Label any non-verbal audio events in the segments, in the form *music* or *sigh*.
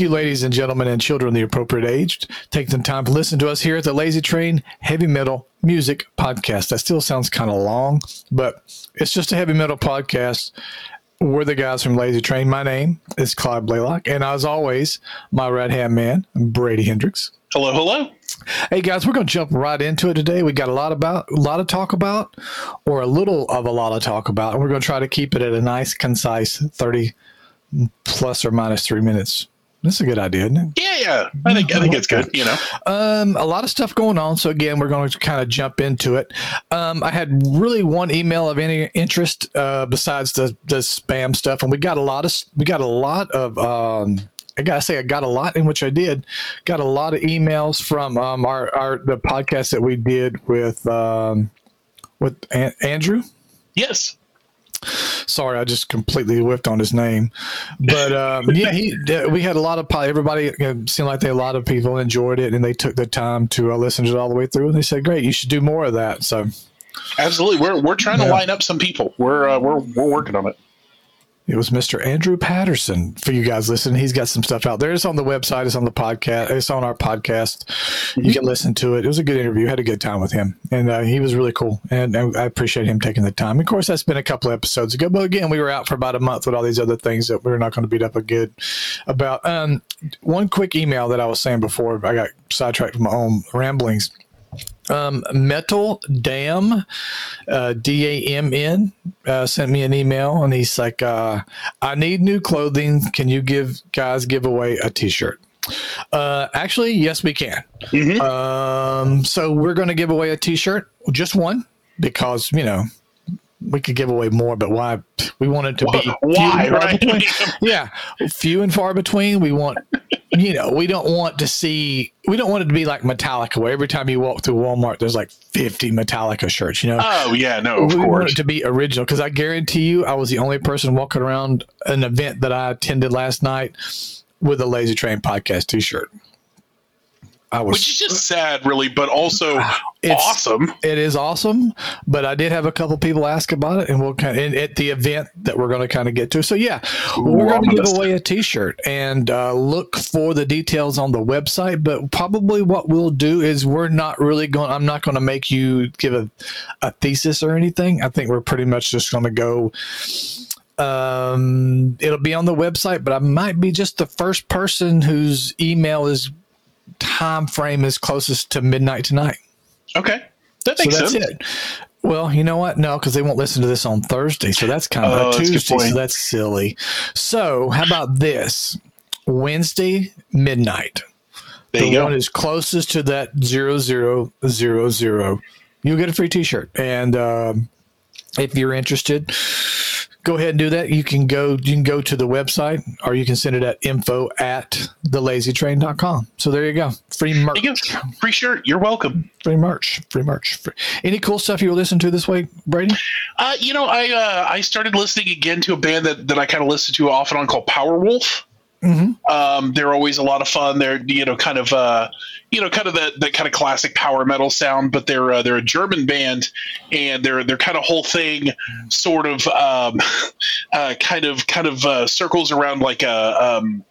You, ladies and gentlemen, and children of the appropriate age. Take some time to listen to us here at the Lazy Train Heavy Metal Music Podcast. That still sounds kind of long, but it's just a heavy metal podcast. We're the guys from Lazy Train. My name is Clyde Blaylock, and as always, my right hand man, Brady Hendricks. Hello, hello. Hey guys, we're going to jump right into it today. We got a lot about a lot of talk about, or a little of a lot of talk about, and we're going to try to keep it at a nice, concise thirty plus or minus three minutes. That's a good idea, isn't it? Yeah, yeah. I think I think it's good. You know, Um, a lot of stuff going on. So again, we're going to kind of jump into it. Um, I had really one email of any interest uh, besides the the spam stuff, and we got a lot of we got a lot of. Um, I gotta say, I got a lot in which I did. Got a lot of emails from um, our our the podcast that we did with um, with An- Andrew. yes. Sorry, I just completely whiffed on his name, but um, yeah, he. We had a lot of po- everybody. Seemed like they a lot of people enjoyed it, and they took the time to uh, listen to it all the way through. And they said, "Great, you should do more of that." So Absolutely. We're we're trying to line up some people. We're uh, we're we're working on it. It was Mr. Andrew Patterson for you guys listening. He's got some stuff out there. It's on the website. It's on the podcast. It's on our podcast. You can listen to it. It was a good interview. Had a good time with him, and uh, he was really cool. And I appreciate him taking the time. Of course, that's been a couple episodes ago, but again, we were out for about a month with all these other things that we're not going to beat up a good about. Um, one quick email that I was saying before I got sidetracked from my own ramblings. Um, Metal Damn, uh, D A M N, uh, sent me an email and he's like, uh, I need new clothing. Can you give guys give away a t shirt? Uh, actually, yes, we can. Mhm. Um, so we're going to give away a t shirt, just one, because, you know, we could give away more, but why? We want it to be Why? Right? *laughs* Yeah, few and far between. We want, you know, we don't want to see, we don't want it to be like Metallica, where every time you walk through Walmart, there's like 50 Metallica shirts, you know? oh yeah, no, of we want it to be original because I guarantee you, I was the only person walking around an event that I attended last night with a Lazy Train podcast T-shirt. I was. Which is just sad, really, but also *sighs* It's- awesome. it is awesome, but I did have a couple people ask about it, and we'll kind of and at the event that we're going to kind of get to. So yeah, we're going to give away a T-shirt and uh, look for the details on the website. But probably what we'll do is we're not really going. I'm not going to make you give a, a thesis or anything. I think we're pretty much just going to go. Um, it'll be on the website, but I might be just the first person whose email is time frame is closest to midnight tonight. Okay, that So that's sense. it. Well, you know what? No, because they won't listen to this on Thursday. So that's kind of Oh, Tuesday. So that's silly. So how about this? Wednesday midnight. There the you one go. is closest to that zero zero zero zero. You'll get a free T-shirt, and um, if you're interested, go ahead and do that. You can go. You can go to the website, or you can send it at info at thelazytrain.com. So there you go. Free merch. You. Free shirt. You're welcome. Free merch. Free merch. Free. Any cool stuff you were listening to this week, Brady? Uh, you know, I uh, I started listening again to a band that, that I kind of listened to off and on called Powerwolf. Mm-hmm. Um, they're always a lot of fun. They're you know kind of uh, you know kind of that that kind of classic power metal sound, but they're uh, they're a German band, and their their kind of whole thing sort of um, *laughs* uh, kind of kind of uh, circles around like a um,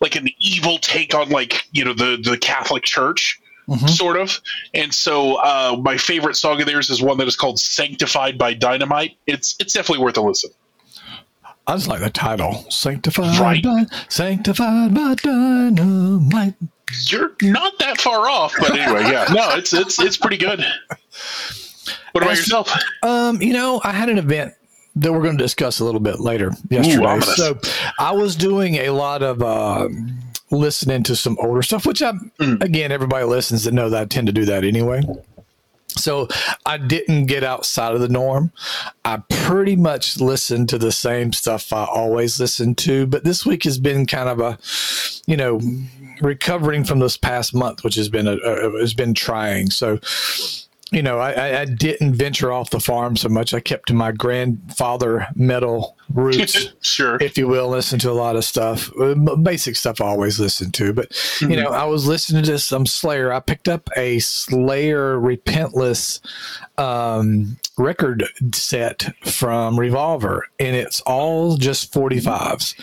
like an evil take on like you know the the Catholic Church Mhm. sort of. And so uh, my favorite song of theirs is one that is called "Sanctified by Dynamite." It's it's definitely worth a listen. I just like the title. Sanctified Right. by sanctified by dynamite. You're not that far off, but anyway, yeah, no, it's it's it's pretty good. What about As- yourself? Um, you know, I had an event that we're going to discuss a little bit later yesterday. ominous. so I was doing a lot of um listening to some older stuff, which I Mm. again everybody listens that know that I tend to do that anyway. So I didn't get outside of the norm. I pretty much listened to the same stuff I always listen to, but this week has been kind of a, you know, recovering from this past month, which has been a, a has been trying. So you know, I, I didn't venture off the farm so much. I kept to my grandfather metal roots, *laughs* sure, if you will. Listen to a lot of stuff, uh, basic stuff. I always listen to, but mm-hmm. you know, I was listening to some Slayer. I picked up a Slayer Repentless um, record set from Revolver, and it's all just 45s.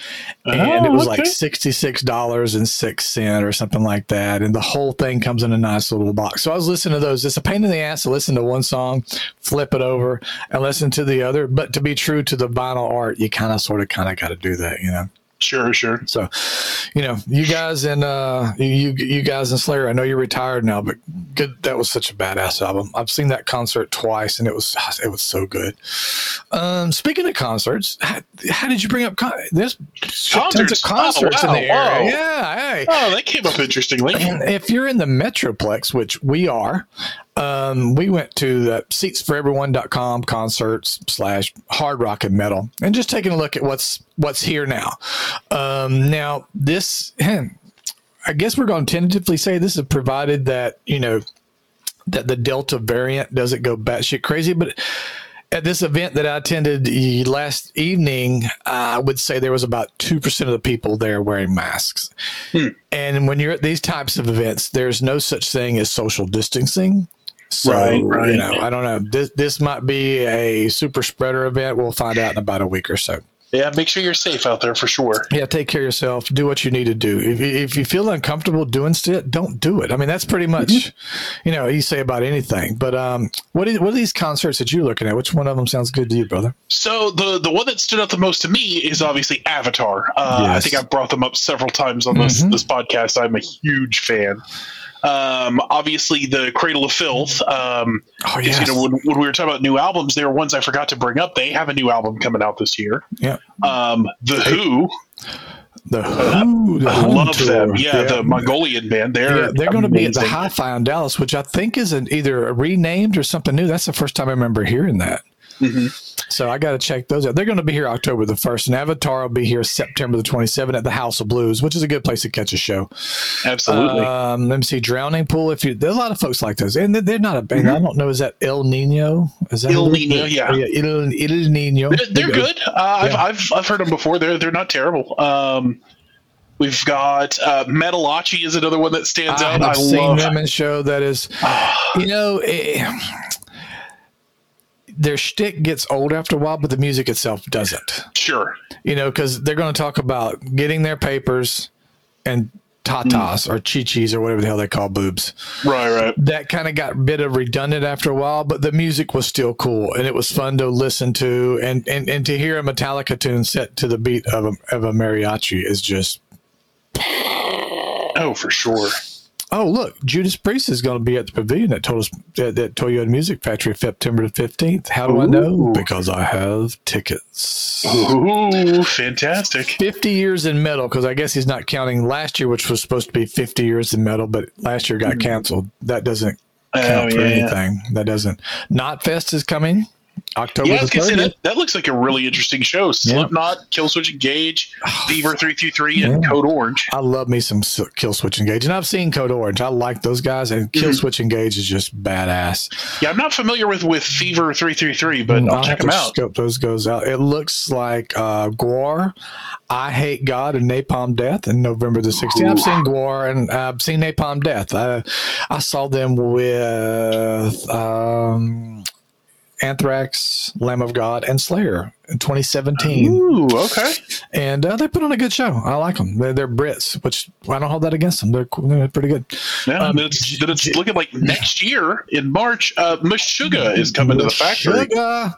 And oh, it was okay. like $66.06 or something like that. And the whole thing comes in a nice little box. So I was listening to those. It's a pain in the ass to listen to one song, flip it over, and listen to the other. But to be true to the vinyl art, you kind of sort of kind of got to do that, you know? Sure, sure. So, you know, you guys and uh, you you guys and Slayer. I know you're retired now, but good. That was such a badass album. I've seen that concert twice, and it was it was so good. Um, speaking of concerts, how, how did you bring up con- there's concerts. tons of concerts oh, wow, in the area? Yeah, hey. Oh, that came up interestingly. And if you're in the Metroplex, which we are, um, we went to the seatsforeveryone.com concerts slash hard rock and metal and just taking a look at what's what's here now. Um, now this, I guess we're going to tentatively say this is provided that, you know, that the Delta variant doesn't go batshit crazy, but at this event that I attended last evening, I would say there was about 2% of the people there wearing masks. Hmm. And when you're at these types of events, there's no such thing as social distancing. So, right, right. you know, I don't know. This this might be a super spreader event. We'll find out in about a week or so. Yeah, make sure you're safe out there for sure. Yeah, take care of yourself. Do what you need to do. If, if you feel uncomfortable doing it, don't do it. I mean, that's pretty much, mm-hmm. you know, you say about anything. But um, what are, what are these concerts that you're looking at? Which one of them sounds good to you, brother? So the the one that stood out the most to me is obviously Avatar. Uh, yes. I think I've brought them up several times on this mm-hmm. this podcast. I'm a huge fan. Um, obviously, the Cradle of Filth. Um, oh, yes. You know, when, when, we were talking about new albums, there were ones I forgot to bring up. They have a new album coming out this year. Yeah. Um, the hey. Hu. The Hu, the I love tour. them. Yeah, yeah, the Mongolian band. They're yeah, they're going to be at the Hi-Fi in Dallas, which I think is an, either renamed or something new. That's the first time I remember hearing that. Mm-hmm. So I got to check those out. They're going to be here October the 1st, and Avatar will be here September the 27th at the House of Blues, which is a good place to catch a show. Absolutely. Um, let me see, Drowning Pool. If you, there's a lot of folks like those, and they're not a band. Mm-hmm. I don't know. Is that Ill Niño? Is that Ill Niño? Yeah. yeah, El, Ill Niño. They're, they're good. Uh, I've, I've I've heard them before. They're they're not terrible. Um, We've got uh, Metalachi is another one that stands I out. I've I seen love them in show that is, you know, it, their shtick gets old after a while, but the music itself doesn't. Sure. You know, because they're going to talk about getting their papers and tatas mm. or chichis or whatever the hell they call boobs. Right, right. That kind of got a bit of redundant after a while, but the music was still cool and it was fun to listen to and, and, and to hear a Metallica tune set to the beat of a, of a mariachi is just. Oh, for sure. Oh, look, Judas Priest is going to be at the pavilion at, Total, at, at Toyota Music Factory September the 15th. How do Ooh. I know? Because I have tickets. Ooh, fantastic. 50 years in metal, because I guess he's not counting last year, which was supposed to be 50 years in metal, but last year got hmm. canceled. That doesn't count oh, for yeah. anything. That doesn't. Knotfest is coming. October yeah, say, that, that looks like a really interesting show. Slipknot, yeah. Killswitch Engage, *sighs* Fever three three three, and. Code Orange. I love me some Killswitch Engage, and I've seen Code Orange. I like those guys, and mm-hmm. Killswitch. Engage is just badass. Yeah, I'm not familiar with with Fever three three three, but I'll, I'll check them out. Scope those goes out. It looks like uh, Gwar, I Hate God, and Napalm Death in November the 16th. I've seen Gwar and I've seen Napalm Death. I I saw them with. Um, Anthrax, Lamb of God, and Slayer in 2017. Ooh, okay. And uh, they put on a good show. I like them. They're, they're Brits, which I don't hold that against them. They're, they're pretty good. Yeah, um, it's, it's looking like next year in March, uh, Meshuggah is coming to the factory.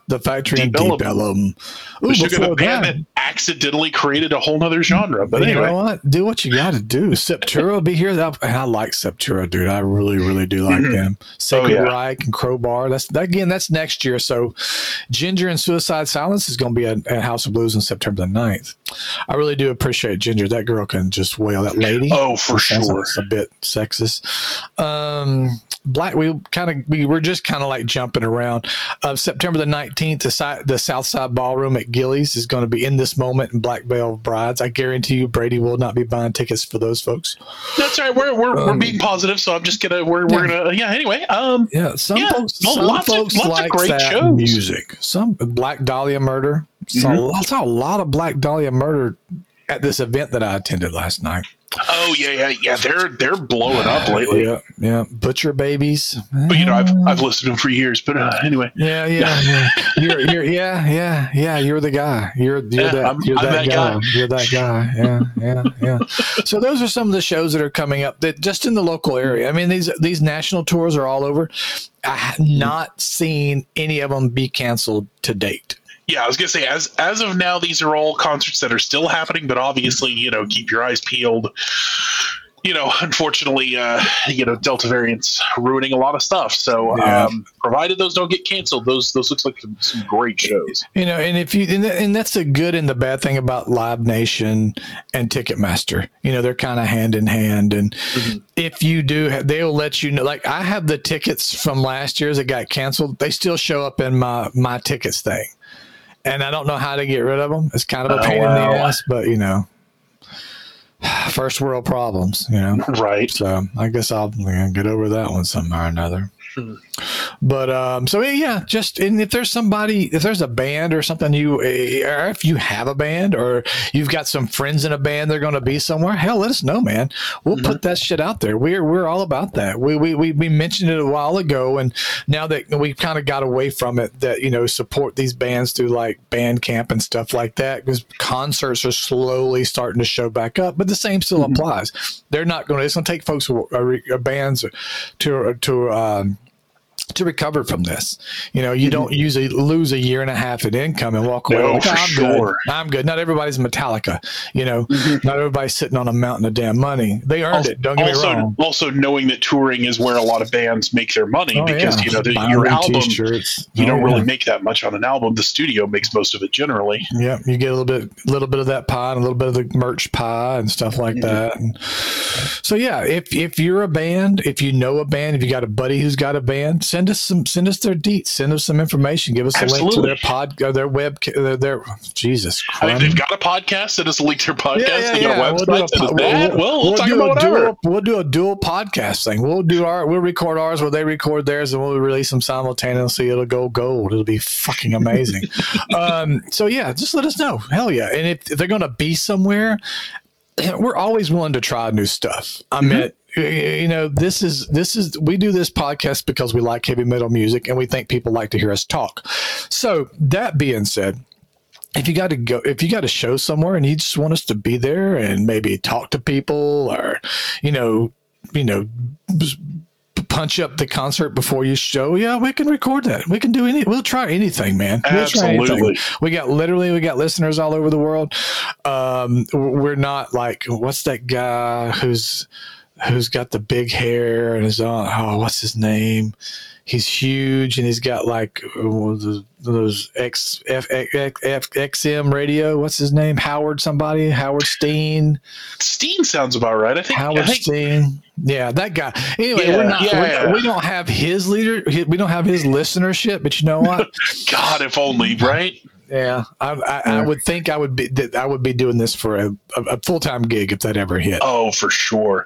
the factory in Deep Ellum. Ooh, Meshuggah, the band that, that accidentally created a whole other genre. But anyway. You know what? Do what you got to do. Sepultura will be here. And I like Sepultura, dude. I really, really do like mm-hmm. them. Sacred oh, yeah. Reich and Crowbar. That's again. That's next year. So, Jinjer and Suicide Silence is going to be at, at, House of Blues on September the 9th. I really do appreciate Jinjer. That girl can just wail. That lady. Oh, for sure. It's a bit sexist. Um, Black. We kind of we were just kind of like jumping around. Uh, September the nineteenth, the side the South Side Ballroom at Gilley's is going to be in this moment in Black Veil Brides. I guarantee you, Brady will not be buying tickets for those folks. That's right. We're we're, um, we're being positive, so I'm just gonna we're, we're gonna yeah. Anyway, um, yeah. Some yeah, folks, some lots folks of, like that shows. music. Some Black Dahlia Murder. Saw, mm-hmm. I saw a lot of Black Dahlia Murder at this event that I attended last night. Oh yeah, yeah, yeah. They're they're blowing up lately. Yeah, yeah. Butcher babies. But you know, I've I've listened to them for years. But uh, anyway. Yeah, yeah, yeah. you're, you're, yeah, yeah, yeah. You're the guy. You're you're yeah, that. I'm, you're that, that guy. guy. You're that guy. Yeah, yeah, yeah. so those are some of the shows that are coming up that just in the local area. I mean, these these national tours are all over. I have not seen any of them be canceled to date yeah, I was gonna say as as of now, these are all concerts that are still happening, but obviously, you know, keep your eyes peeled. You know, unfortunately, uh, you know, Delta variants ruining a lot of stuff. So, yeah. um, provided those don't get canceled, those those looks like some, some great shows. You know, and if you and, and that's the good and the bad thing about Live Nation and Ticketmaster. You know, they're kind of hand in hand, and mm-hmm. if you do, they'll let you know. Like I have the tickets from last year's that got canceled. They still show up in my my tickets thing and I don't know how to get rid of them. It's kind of a oh, pain oh, wow. in the ass, but you know, *sighs* first world problems, you know. Right. So I guess I'll get over that one somehow or another. But um, so yeah, just and if there's somebody, if there's a band or something you, eh, or if you have a band or you've got some friends in a band, they're going to be somewhere. Hell, let us know, man. We'll mm-hmm. put that shit out there. We're we're all about that. We we we, we mentioned it a while ago, and now that we kind of got away from it, that you know support these bands through like Bandcamp and stuff like that because concerts are slowly starting to show back up. But the same still mm-hmm. applies. They're not going to. It's going to take folks, or bands, to to um, to recover from this. You know, you don't usually lose a year and a half in income and walk away. No, like, I'm sure. good. I'm good. Not everybody's Metallica. You know, mm-hmm. not everybody's sitting on a mountain of damn money. They earned also, it. Don't get also, me wrong. Also, knowing that touring is where a lot of bands make their money oh, because yeah. you know the, your album, t-shirts. you oh, don't really make that much on an album. The studio makes most of it generally. Yeah, you get a little bit, little bit of that pie and a little bit of the merch pie and stuff like mm-hmm. that. And so yeah, if if you're a band, if you know a band, if you got a buddy who's got a band, send us some send us their deets, send us some information, give us Absolutely. a link to their pod, uh, their web, their, their Jesus. I mean, they've got a podcast. Send us a link to their podcast. Yeah, yeah, they got yeah. a website. We'll, do a, we'll, we'll, we'll, talk about whatever. Dual, we'll do a dual podcast thing. We'll do our, we'll record ours where they record theirs, and we'll release them simultaneously. It'll go gold. It'll be fucking amazing. *laughs* um, so yeah, just let us know. Hell yeah! And if, if they're going to be somewhere, we're always willing to try new stuff. I mm-hmm. You know this is this is we do this podcast because we like heavy metal music and we think people like to hear us talk so that being said if you got to go if you got to show somewhere and you just want us to be there and maybe talk to people or you know you know punch up the concert before you show, yeah, we can record that. We can do any. We'll try anything, man. We'll Absolutely. Anything. We got literally we got listeners all over the world. Um, we're not like what's that guy who's who's got the big hair and is on. Oh, what's his name? He's huge and he's got like those X F, F, F, XM radio. What's his name? Howard somebody? Howard Steen. Steen sounds about right. I think Howard I think, Steen. Yeah, that guy. Anyway, yeah, we're not. Yeah. We're, we don't have his leader. We don't have his listenership. But you know what? *laughs* God, if only, right? Yeah, I, I, I, would think I would be I would be doing this for a, a full time gig if that ever hit. Oh, for sure.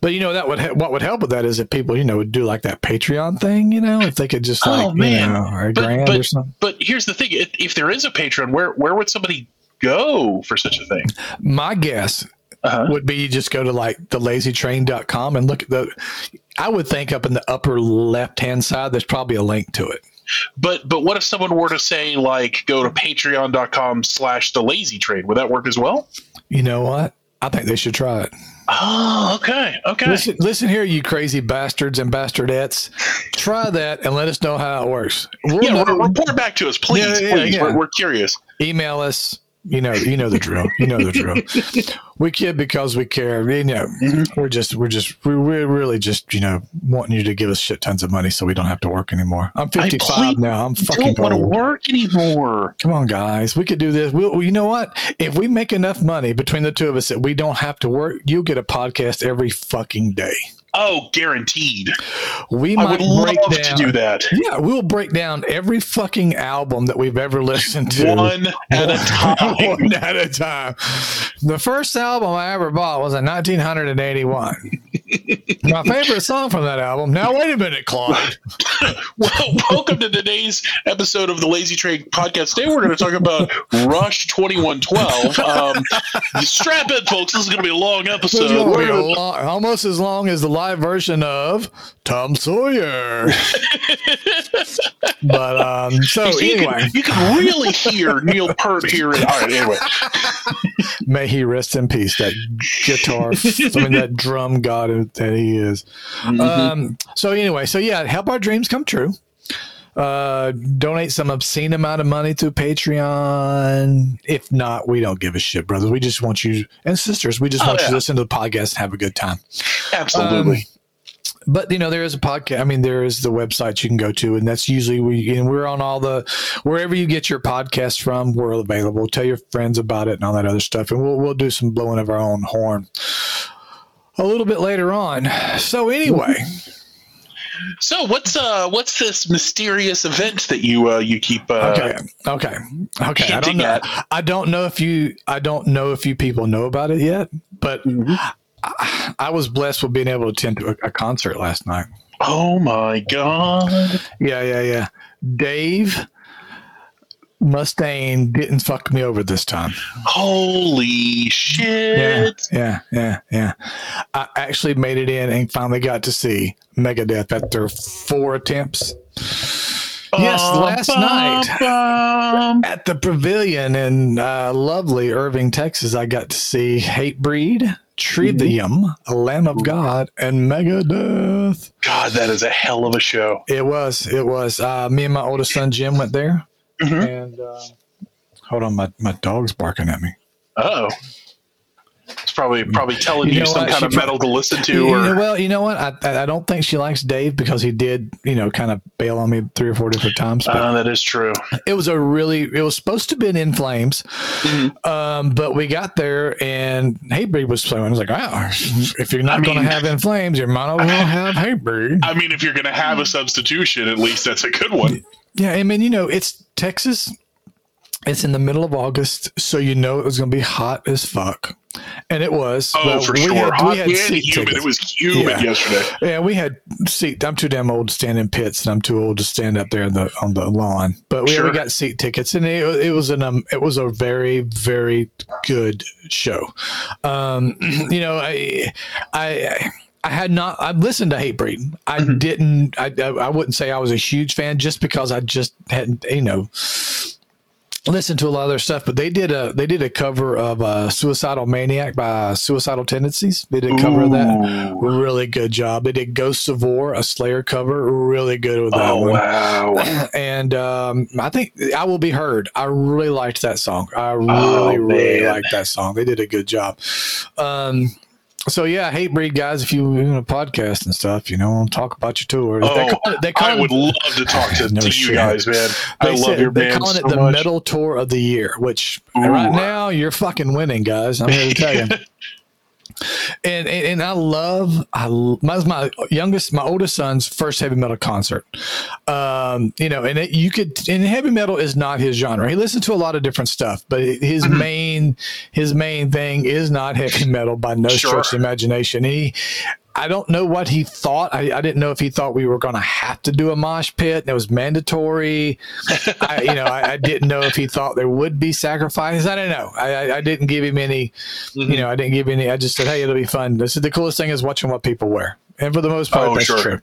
But you know that would what would help with that is if people you know would do like that Patreon thing. You know, if they could just like oh, man. You know, or a but, grand but, or something. But here's the thing: if, if there is a Patreon, where where would somebody go for such a thing? My guess uh-huh. would be you just go to like the lazytrain.com and look at the I would think up in the upper left hand side there's probably a link to it. But but what if someone were to say like go to patreon.com slash the lazy train? Would that work as well? You know what? I think they should try it. Oh, okay. Okay. Listen, listen here, you crazy bastards and bastardettes. Try that and let us know how it works. We'll yeah, know. report back to us, please. Yeah, yeah, please. Yeah. We're, we're curious. Email us you know, you know the drill. You know the drill. *laughs* we kid because we care. You know, mm-hmm. we're just, we're just, we're, really just, you know, wanting you to give us shit tons of money so we don't have to work anymore. I'm 55 now. I'm fucking don't want to work anymore. Come on, guys. We could do this. We'll, you know what? If we make enough money between the two of us that we don't have to work, you'll get a podcast every fucking day. Oh, guaranteed. We might break down. to do that. Yeah, we'll break down every fucking album that we've ever listened to. One at a *laughs* time. One at a time. The first album I ever bought was in 1981. My favorite song from that album. Now, wait a minute, Claude. *laughs* Well, welcome to today's episode of the Lazy Train podcast. Today we're going to talk about Rush 2112. Um, strap in, folks. This is going to be a long episode. a gonna- almost as long as the live version of Tom Sawyer. *laughs* but um, so you, anyway, can, you can really hear Neil Peart here. All right, anyway. may he rest in peace. That guitar, I mean that drum god that he is. Mm-hmm. Um, so anyway, so yeah, help our dreams come true. Uh, donate some obscene amount of money to Patreon. If not, we don't give a shit, brothers. We just want you and sisters. We just Oh, want you to listen to the podcast and have a good time. Absolutely. but you know there is a podcast i mean there is the website you can go to and that's usually we and we're on all the wherever you get your podcast from we're available tell your friends about it and all that other stuff and we'll, we'll do some blowing of our own horn a little bit later on so anyway so what's uh what's this mysterious event that you uh you keep uh okay okay okay i don't know at. i don't know if you i don't know if you people know about it yet but I, I was blessed with being able to attend to a, a concert last night Oh my god. Yeah, yeah, yeah. Dave Mustaine didn't fuck me over this time. Holy shit. yeah, yeah, yeah. yeah. I actually made it in and finally got to see Megadeth after four attempts. Yes, last night night. at the Pavilion in uh, lovely Irving, Texas, I got to see Hatebreed, Trivium, A Lamb of God, and Megadeth. God, that is a hell of a show. It was. It was. Uh, me and my oldest son Jim went there, Mhm. and uh, hold on, my my dog's barking at me. Oh. It's probably probably telling You you, know some what? kind She of metal to listen to or know, well, you know what? I I don't think she likes Dave because he did, you know, kind of bail on me three or four different times. Uh, that is true. it was a really. It was supposed to be in Flames, Mhm. um, but we got there and Hatebreed was playing. I was like, wow, if you're not I going to have In Flames, you might as well *laughs* have Hatebreed. I mean, if you're going to have a substitution, at least that's a good one. Yeah, I mean, you know, it's Texas. It's in the middle of August, so you know it was going to be hot as fuck, and it was. Oh, But for we sure. had- we had and seat humid. tickets. It was humid Yeah. yesterday. Yeah, we had seat. I'm too damn old to stand in pits, and I'm too old to stand up there on the on the lawn. But we, Sure. we got seat tickets, and it, it was an um, it was a very very good show. Um, *clears throat* you know, I I. I had not. I listened to Hatebreed. I Mhm. didn't. I, I I wouldn't say I was a huge fan just because I just hadn't. You know, listened to a lot of their stuff. But they did a they did a cover of uh, "Suicidal Maniac" by Suicidal Tendencies. They did a cover of that. Really good job. They did Ghosts of War, a Slayer cover. Really good with that Oh, one. wow. *clears throat* And um, I think I will be heard. I really liked that song. I really, Oh, really liked that song. They did a good job. Um, so yeah, Hatebreed guys. If you in a podcast and stuff, you know, talk about your tours. they Oh, call it, they call I it- would love to talk to, *laughs* to you guys, man. I they love said- your they're calling so it the much. metal tour of the year, which Ooh. right now you're fucking winning, guys. I'm here to tell you. *laughs* and, and and I love I my my youngest my oldest son's first heavy metal concert. Um, you know, and it, you could and heavy metal is not his genre. He listens to a lot of different stuff, but his Mhm. main his main thing is not heavy metal by no Sure. stretch of imagination. He I don't know what he thought. I, I didn't know if he thought we were going to have to do a mosh pit and it was mandatory. *laughs* I, you know, I, I didn't know if he thought there would be sacrifices. I don't know. I, didn't give him any, Mm-hmm. you know, I didn't give him any. I just said, hey, it'll be fun. This is the coolest thing is watching what people wear. And for the most part, Oh, that's sure. true.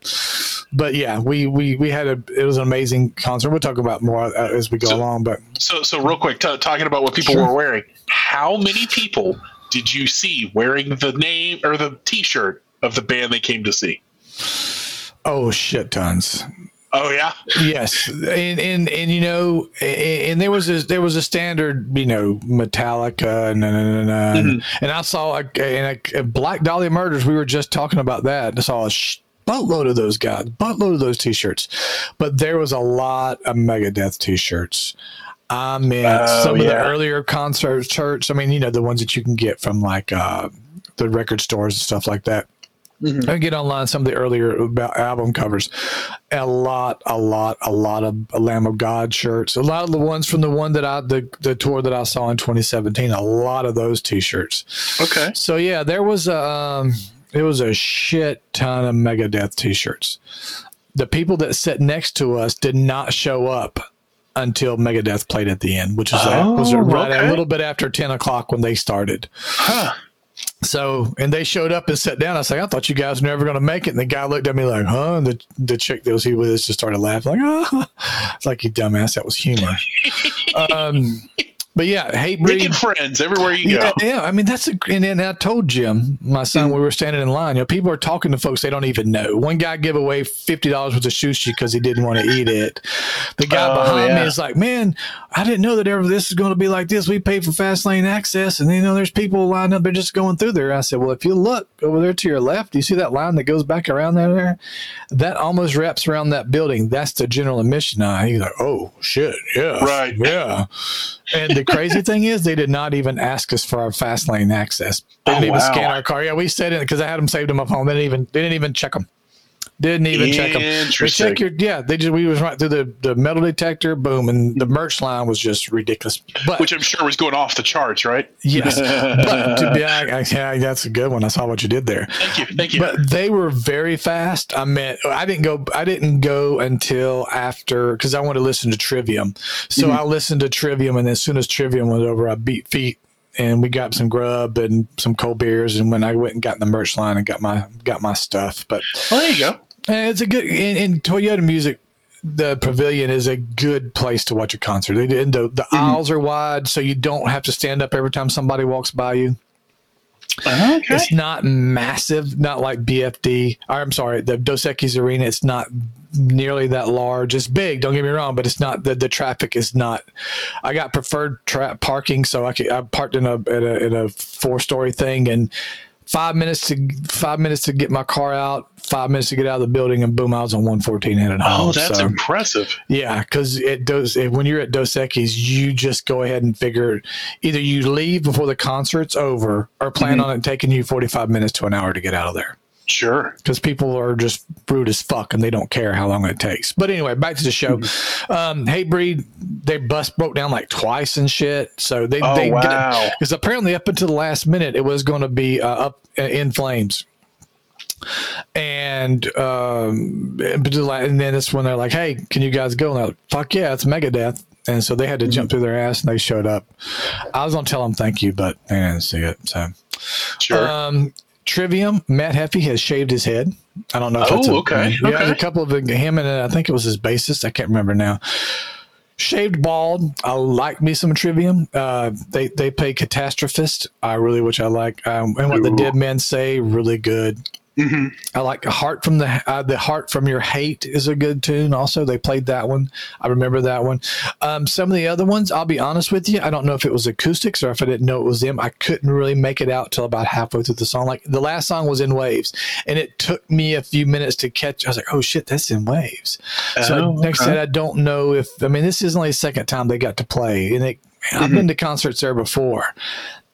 But yeah, we, we, we had a, it was an amazing concert. We'll talk about more uh, as we go So- along, but So, so real quick, t- talking about what people Sure. were wearing. How many people did you see wearing the name or the T-shirt of the band they came to see? oh shit tons. Oh yeah, yes. And and and you know and, and there was a there was a standard you know metallica and and, and, and, and i saw a, and a, black dahlia murders we were just talking about that. I saw a sh- boatload of those guys boatload of those t-shirts. But there was a lot of megadeth t-shirts. I mean Oh, some of the earlier concert shirts i mean you know the ones that you can get from like uh the record stores and stuff like that Mm-hmm. I get online some of the earlier album covers. A lot, a lot, a lot of Lamb of God shirts. A lot of the ones from the one that I the the tour that I saw in 2017. A lot of those T-shirts. Okay. So yeah, there was a um, it was a shit ton of Megadeth T-shirts. The people that sat next to us did not show up until Megadeth played at the end, which is oh, was right okay. a little bit after 10 o'clock when they started. Huh. So, and they showed up and sat down. I was like, I thought you guys were never going to make it. And the guy looked at me like, huh? And the, the chick that was he with us just started laughing, like, oh, *laughs* it's like, you dumbass. That was humor. *laughs* um, but yeah, Hatebreed. Making friends everywhere you go. Yeah, I mean that's a. And, and I told Jim, my son, mm-hmm. we were standing in line. You know, people are talking to folks they don't even know. One guy gave away fifty dollars worth of sushi because he didn't want to eat it. The guy oh, behind yeah. me is like, "Man, I didn't know that ever this is going to be like this. We paid for fast lane access, and you know, there's people lined up. They're just going through there." I said, "Well, if you look over there to your left, you see that line that goes back around there? That almost wraps around that building. That's the general admission line." He's like, "Oh shit, yeah, right, yeah." And the crazy thing is, they did not even ask us for our fast lane access. They oh, didn't oh, even wow. scan our car. Yeah, we said it because I had them saved them up home. They didn't even they didn't even check them. Didn't even check them. They check your yeah. They just we was right through the, the metal detector. Boom, and the merch line was just ridiculous. But which I'm sure was going off the charts, right? Yes, *laughs* but to be I, I, yeah, that's a good one. I saw what you did there. Thank you, thank you. But they were very fast. I meant I didn't go. I didn't go until after because I wanted to listen to Trivium. So mm-hmm. I listened to Trivium, and as soon as Trivium was over, I beat feet and we got some grub and some cold beers. And when I went and got in the merch line and got my got my stuff, but oh, there you go. It's a good in, in, Toyota Music. The pavilion is a good place to watch a concert. They, the the mm-hmm. aisles are wide, so you don't have to stand up every time somebody walks by you. Okay. It's not massive, not like BFD. I'm sorry, the Dos Equis Arena. It's not nearly that large. It's big, don't get me wrong, but it's not the, the traffic is not. I got preferred tra- parking, so I, could, I parked in a, in a in a four story thing, and five minutes to five minutes to get my car out, five minutes to get out of the building, and boom, I was on 114 headed home. Oh, that's so, impressive. Yeah, because it does. It, when you're at Dos Equis, you just go ahead and figure either you leave before the concert's over, or plan mm-hmm. on it taking you 45 minutes to an hour to get out of there. Sure. Because people are just rude as fuck and they don't care how long it takes. But anyway, back to the show. Mm-hmm. Um, Hatebreed, their bus broke down like twice and shit. So they, oh, they wow. Because apparently up until the last minute, it was going to be uh, up uh, in flames. And um, and then it's when they're like, "Hey, can you guys go?" And they're like, "Fuck yeah, it's Megadeth." And so they had to mm-hmm. jump through their ass, and they showed up. I was gonna tell them thank you, but they didn't see it. So, sure. Um, Trivium, Matt Heafy has shaved his head. I don't know if oh, that's a, okay. Yeah, okay. a couple of him and uh, I think it was his bassist. I can't remember now. Shaved bald. I like me some Trivium. Uh, they they play Catastrophist. I really, which I like. Um, and what Ooh. the Dead Men Say, really good. Mm-hmm. I like Heart from the uh, the Heart from Your Hate is a good tune. Also, they played that one. I remember that one. Um, some of the other ones, I'll be honest with you, I don't know if it was acoustics or if I didn't know it was them. I couldn't really make it out till about halfway through the song. Like the last song was in waves, and it took me a few minutes to catch. I was like, "Oh shit, that's in waves." So oh, next okay. said, I don't know if I mean this is only the second time they got to play, and it, mm-hmm. I've been to concerts there before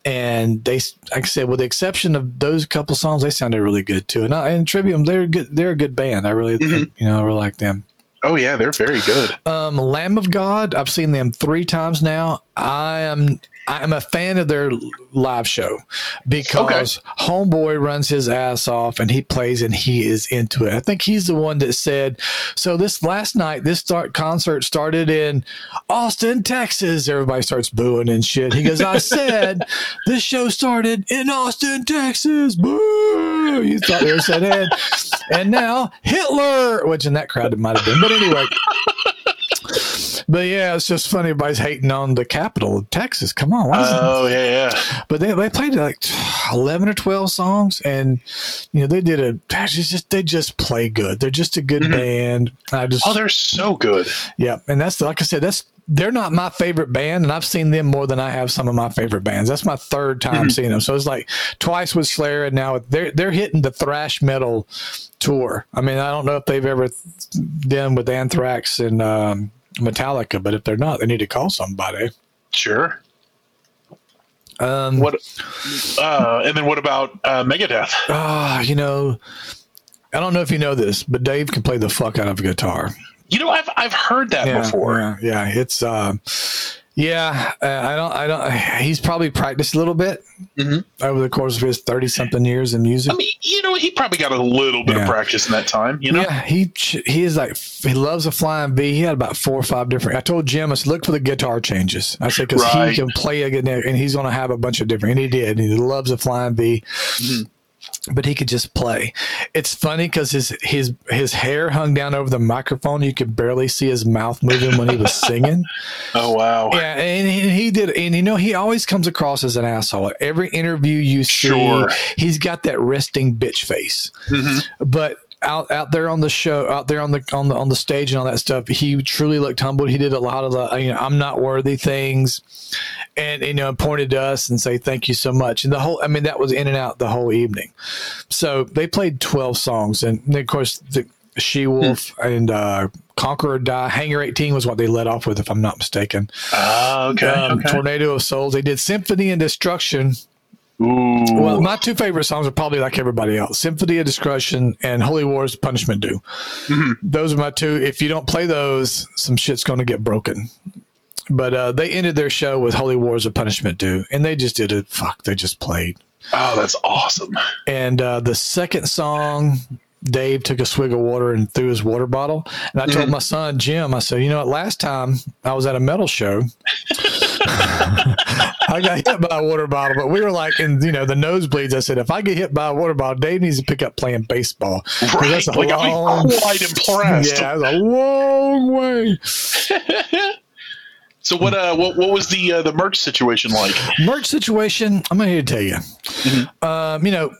and they, like I said, with the exception of those couple songs, they sounded really good too. And, I, and Trivium, they're good. They're a good band. I really, mm-hmm. you know, I really like them. Oh yeah, they're very good. Um, Lamb of God, I've seen them three times now. I am I'm a fan of their live show because okay. Homeboy runs his ass off and he plays and he is into it. I think he's the one that said, "So this last night, this start concert started in Austin, Texas." Everybody starts booing and shit. He goes, "I said *laughs* this show started in Austin, Texas." Boo! You thought they said it, and now Hitler, which in that crowd it might have been, but anyway. But yeah, it's just funny. Everybody's hating on the capital of Texas. Come on. Oh, yeah, yeah. But they, they played like 11 or 12 songs and, you know, they did a, just, they just play good. They're just a good mm-hmm. band. I just, oh, they're so good. Yeah. And that's, like I said, that's, they're not my favorite band, and I've seen them more than I have some of my favorite bands. That's my third time mm-hmm. seeing them. So it's like twice with Slayer, and now they're they're hitting the thrash metal tour. I mean, I don't know if they've ever done with Anthrax and um, Metallica, but if they're not, they need to call somebody. Sure. Um, What? Uh, and then what about uh, Megadeth? Ah, you know, I don't know if you know this, but Dave can play the fuck out of a guitar. You know, I've I've heard that Yeah, before. yeah, yeah. It's uh, yeah. Uh, I don't. I don't. He's probably practiced a little bit Mhm. over the course of his thirty something years in music. I mean, you know, he probably got a little bit Yeah. of practice in that time. You know, Yeah, he he is like he loves a flying V. He had about four or five different. I told Jim, I said, look for the guitar changes. I said because Right. he can play a good and he's going to have a bunch of different. And he did. He loves a flying V. But he could just play. It's funny because his his his hair hung down over the microphone. You could barely see his mouth moving when he was *laughs* singing. Oh wow. Yeah, and he, he did, and you know he always comes across as an asshole. Every interview you see, Sure. he's got that resting bitch face. Mhm. But out out there on the show, out there on the on the on the stage and all that stuff, he truly looked humbled. He did a lot of the you know I'm not worthy things, and you know pointed to us and say thank you so much. And the whole, I mean, that was in and out the whole evening. So they played 12 songs, and then, of course the She Wolf and uh, Conquer or Die, Hangar 18 was what they led off with, if I'm not mistaken Ah, okay. um, okay. Tornado of Souls. They did Symphony and Destruction. Ooh. Well, my two favorite songs are probably like everybody else: Symphony of Destruction and Holy War's Punishment Due. Mhm. Those are my two. If you don't play those, some shit's going to get broken. But uh, they ended their show with Holy Wars of Punishment Due, and they just did it. Fuck, they just played. oh, that's awesome. And uh, the second song, Dave took a swig of water and threw his water bottle. And I told my son Jim, I said, you know what? Last time I was at a metal show, I got hit by a water bottle, but we were like in you know the nosebleeds. I said, if I get hit by a water bottle, Dave needs to pick up playing baseball. Right. that's a Like, long- I'm quite impressed. Yeah, that's a long way. *laughs* So what? Uh, what, what was the uh, the merch situation like? Merch situation. I'm here to tell you. Um, you know,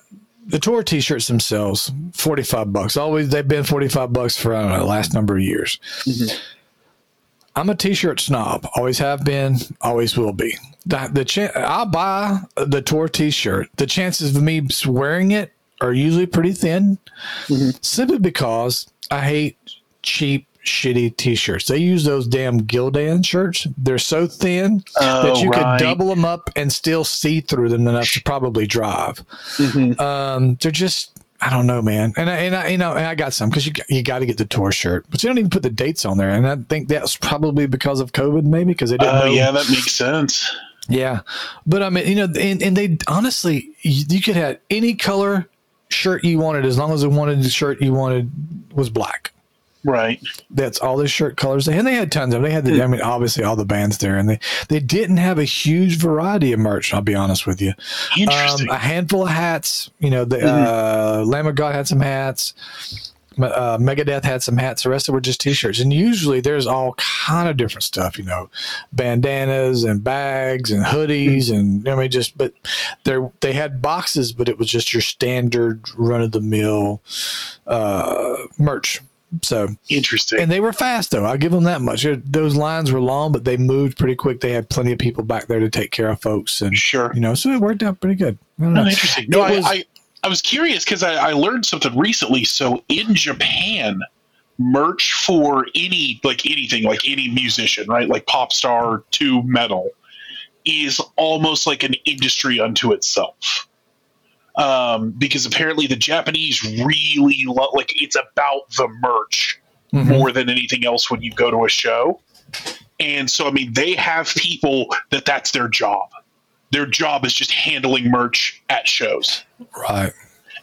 the tour T-shirts themselves, forty five bucks. Always they've been forty five bucks for I don't know the last number of years. I'm a T-shirt snob. Always have been. Always will be. The, the I'll buy the tour T-shirt. The chances of me wearing it are usually pretty thin, simply because I hate cheap. Shitty T-shirts. They use those damn Gildan shirts. They're so thin that Oh, you right. could double them up and still see through them enough to probably drive. Mhm. Um, they're just I don't know, man. And I, and I you know and I got some because you got- you got to get the tour shirt, but you don't even put the dates on there. And I think that's probably because of COVID, maybe because they didn't Oh yeah, that makes sense. Yeah, but I mean, you know, and, and they honestly, you, you could have any color shirt you wanted as long as the wanted the shirt you wanted was black. Right. That's all the shirt colors. They and they had tons of. Them. They had the, I mean, obviously all the bands there, and they they didn't have a huge variety of merch. I'll be honest with you. Um, a handful of hats. You know, the uh, Lamb of God had some hats. Uh, Megadeth had some hats. The rest of it were just T-shirts, and usually there's all kind of different stuff. You know, bandanas and bags and hoodies, and I mean, just but they they had boxes, but it was just your standard run of the mill uh, merch. So Interesting. and they were fast though. I'll give them that much. Those lines were long, but they moved pretty quick. They had plenty of people back there to take care of folks, and sure. you know, so it worked out pretty good. I. Oh, interesting. No, It I, I I was curious because I, I learned something recently. So in Japan, merch for any like anything like any musician, right, like pop star to metal, is almost like an industry unto itself. Um, because apparently the Japanese really lo- like it's about the merch Mhm. more than anything else when you go to a show. And so, I mean, they have people that that's their job. Their job is just handling merch at shows. right.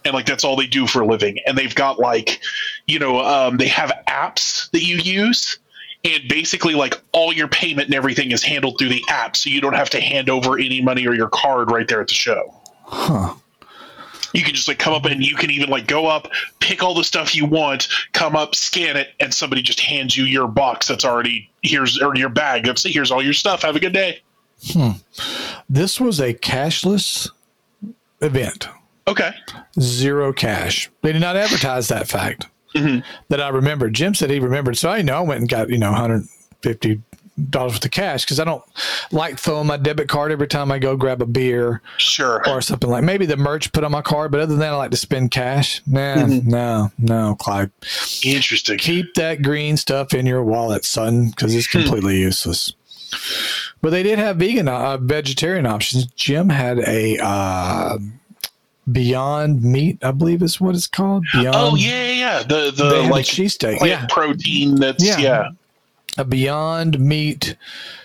And like, that's all they do for a living. And they've got like, you know, um, they have apps that you use. And basically, like, all your payment and everything is handled through the app. So you don't have to hand over any money or your card right there at the show Huh. You can just like come up and you can even like go up pick all the stuff you want come up scan it and somebody just hands you your box that's already here's or your bag that's here's all your stuff have a good day Hmm. This was a cashless event. okay Zero cash. They did not advertise that fact Mhm. that I remember. Jim said he remembered, so I know I went and got you know 150 dollars worth of cash because I don't like throwing my debit card every time I go grab a beer sure or something like maybe the merch put on my card, but other than that, I like to spend cash. Nah, Mhm. no, no, Clyde. interesting Keep that green stuff in your wallet, son, because it's completely useless. But they did have vegan, uh, vegetarian options. Jim had a uh, Beyond Meat, I believe is what it's called. Beyond. Oh yeah, yeah, yeah. The the like cheesesteak. Yeah, protein. That's Yeah. yeah. A Beyond Meat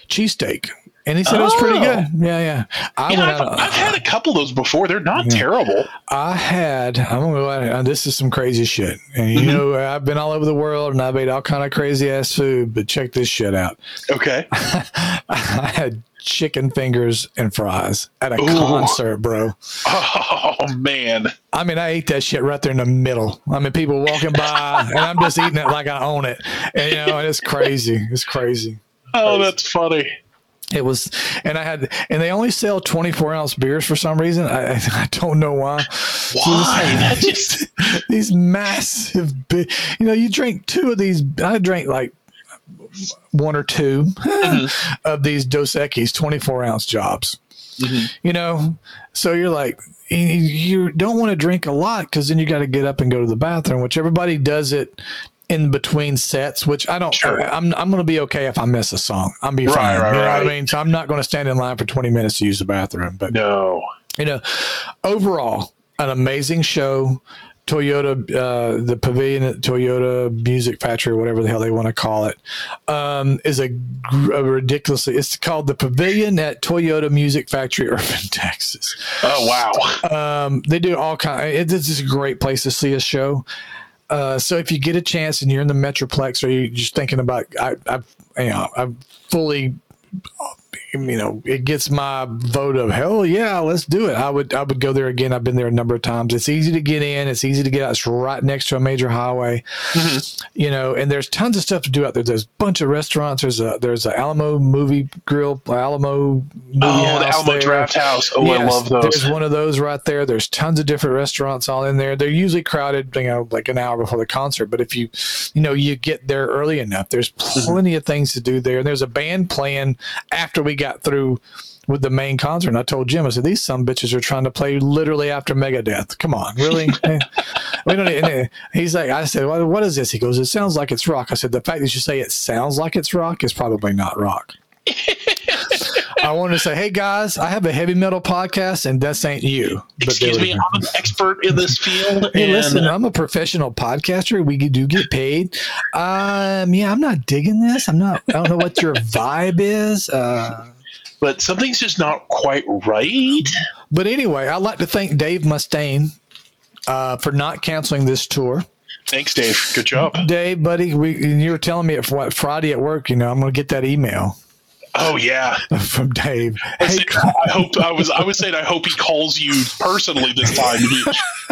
cheesesteak, and he said it was pretty Oh. good. Yeah, yeah. I yeah, I've. I've had a couple of those before. They're not Yeah. terrible. I had. I'm gonna go out. and- This is some crazy shit, and you Mhm. know I've been all over the world and I've ate all kind of crazy ass food. But check this shit out. Okay. *laughs* I had chicken fingers and fries at a Ooh. concert, bro. Oh man. I mean, I ate that shit right there in the middle. I mean, people walking by, and I'm just eating it like I own it. And, you know, it's crazy. It's crazy. Oh, that's funny. It was, and I had, and they only sell 24 ounce beers for some reason. I, I don't know why. Why? That just *laughs* these massive, big, you know, you drink two of these. I drank like one or 2 *laughs* Mm-hmm. of these Dos Equis 24 ounce jobs. Mhm. You know, so you're like, you- you don't want to drink a lot because then you got to get up and go to the bathroom, which everybody does it in between sets, which I don't, Sure. I, am I'm going to be okay if I miss a song. I'm be Right, fine. right, you know what I mean? So I'm not going to stand in line for 20 minutes to use the bathroom, but no. you know, overall, an amazing show. Toyota, uh, the pavilion at Toyota Music Factory, whatever the hell they want to call it, um, is a, a ridiculously. It's called the Pavilion at Toyota Music Factory, *laughs* Irving, Texas. Oh wow. Um, they do all kind. It, it's just a great place to see a show. Uh, so if you get a chance and you're in the Metroplex, or you're just thinking about, I, I, you know, I'm fully you know, it gets my vote of hell yeah, let's do it. I would I would go there again. I've been there a number of times. It's easy to get in. It's easy to get out. It's right next to a major highway. You know, and there's tons of stuff to do out there. There's a bunch of restaurants. There's a there's a Alamo movie grill, Alamo movie Oh, the Alamo there. Draft House. Oh, I love those. There's one of those right there. There's tons of different restaurants all in there. They're usually crowded, you know, like an hour before the concert. But if you, you know, you get there early enough, there's Mm-hmm. plenty of things to do there. And there's a band playing after we got through with the main concert. And I told Jim, I said, these some bitches are trying to play literally after Megadeth. Come on, really? *laughs* we don't. And he's like, I said, well, what is this? He goes, it sounds like it's rock. I said, the fact that you say it sounds like it's rock is probably not rock. *laughs* I wanted to say, hey guys, I have a heavy metal podcast, and this ain't you. But Excuse me, I'm an expert in this field. Hey, and listen, I'm a professional podcaster. We do get paid. Um, yeah, I'm not digging this. I'm not. I don't know what your vibe is. Uh, but something's just not quite right. but anyway, I'd like to thank Dave Mustaine uh, for not canceling this tour. Thanks, Dave. Good job. Dave, buddy, we you were telling me at what Friday at work. You know, I'm going to get that email Oh yeah. *laughs* from Dave. I, Hey, said, I hope I was. I was saying I hope he calls you personally this time. You,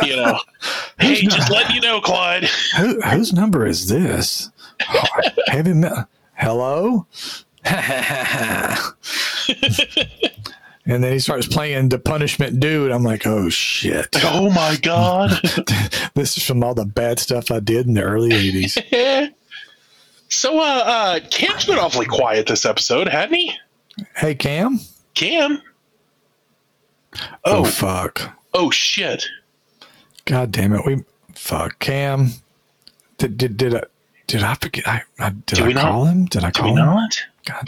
you know, *laughs* hey, just letting you know, Clyde. who, whose number is this? *laughs* Heavy metal. Hello. and then he starts playing the punishment dude. I'm like, oh shit. Oh my God. this is from all the bad stuff I did in the early 80s. So, uh, uh, Cam's been awfully quiet this episode, hadn't he? hey, Cam. Cam. Oh, Oh, fuck. oh shit. God damn it. We, fuck. Cam. Did, did, did I, did I forget? I, I, did Did I we not? call him? Did I call we him? not? God.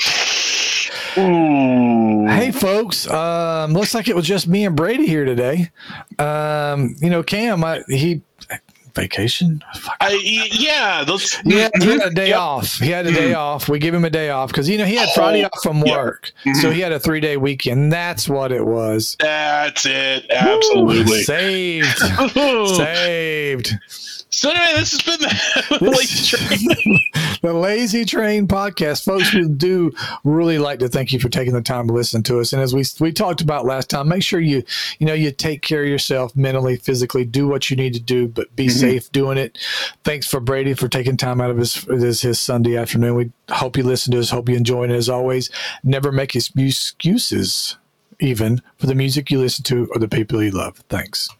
Ooh. Hey, folks. Um, looks like it was just me and Brady here today. Um, you know, Cam, I, he, vacation? Fuck. I, y- yeah. Let's. Yeah, he had a mhm. day Yep. off. He had a day mm. off. We give him a day off because you know he had Friday oh, off from yeah. work, so mm-hmm. he had a three day weekend. That's what it was. That's it. Absolutely. saved, *laughs* saved. So anyway, this has been the *laughs* Lazy Train. *laughs* the Lazy Train podcast, folks. We do really like to thank you for taking the time to listen to us. And as we we talked about last time, make sure you you know you take care of yourself mentally, physically. Do what you need to do, but be mm-hmm. safe doing it. Thanks for Brady for taking time out of his his, his Sunday afternoon. We hope you listen to us. Hope you enjoy it as always. Never make excuses, even for the music you listen to or the people you love. Thanks.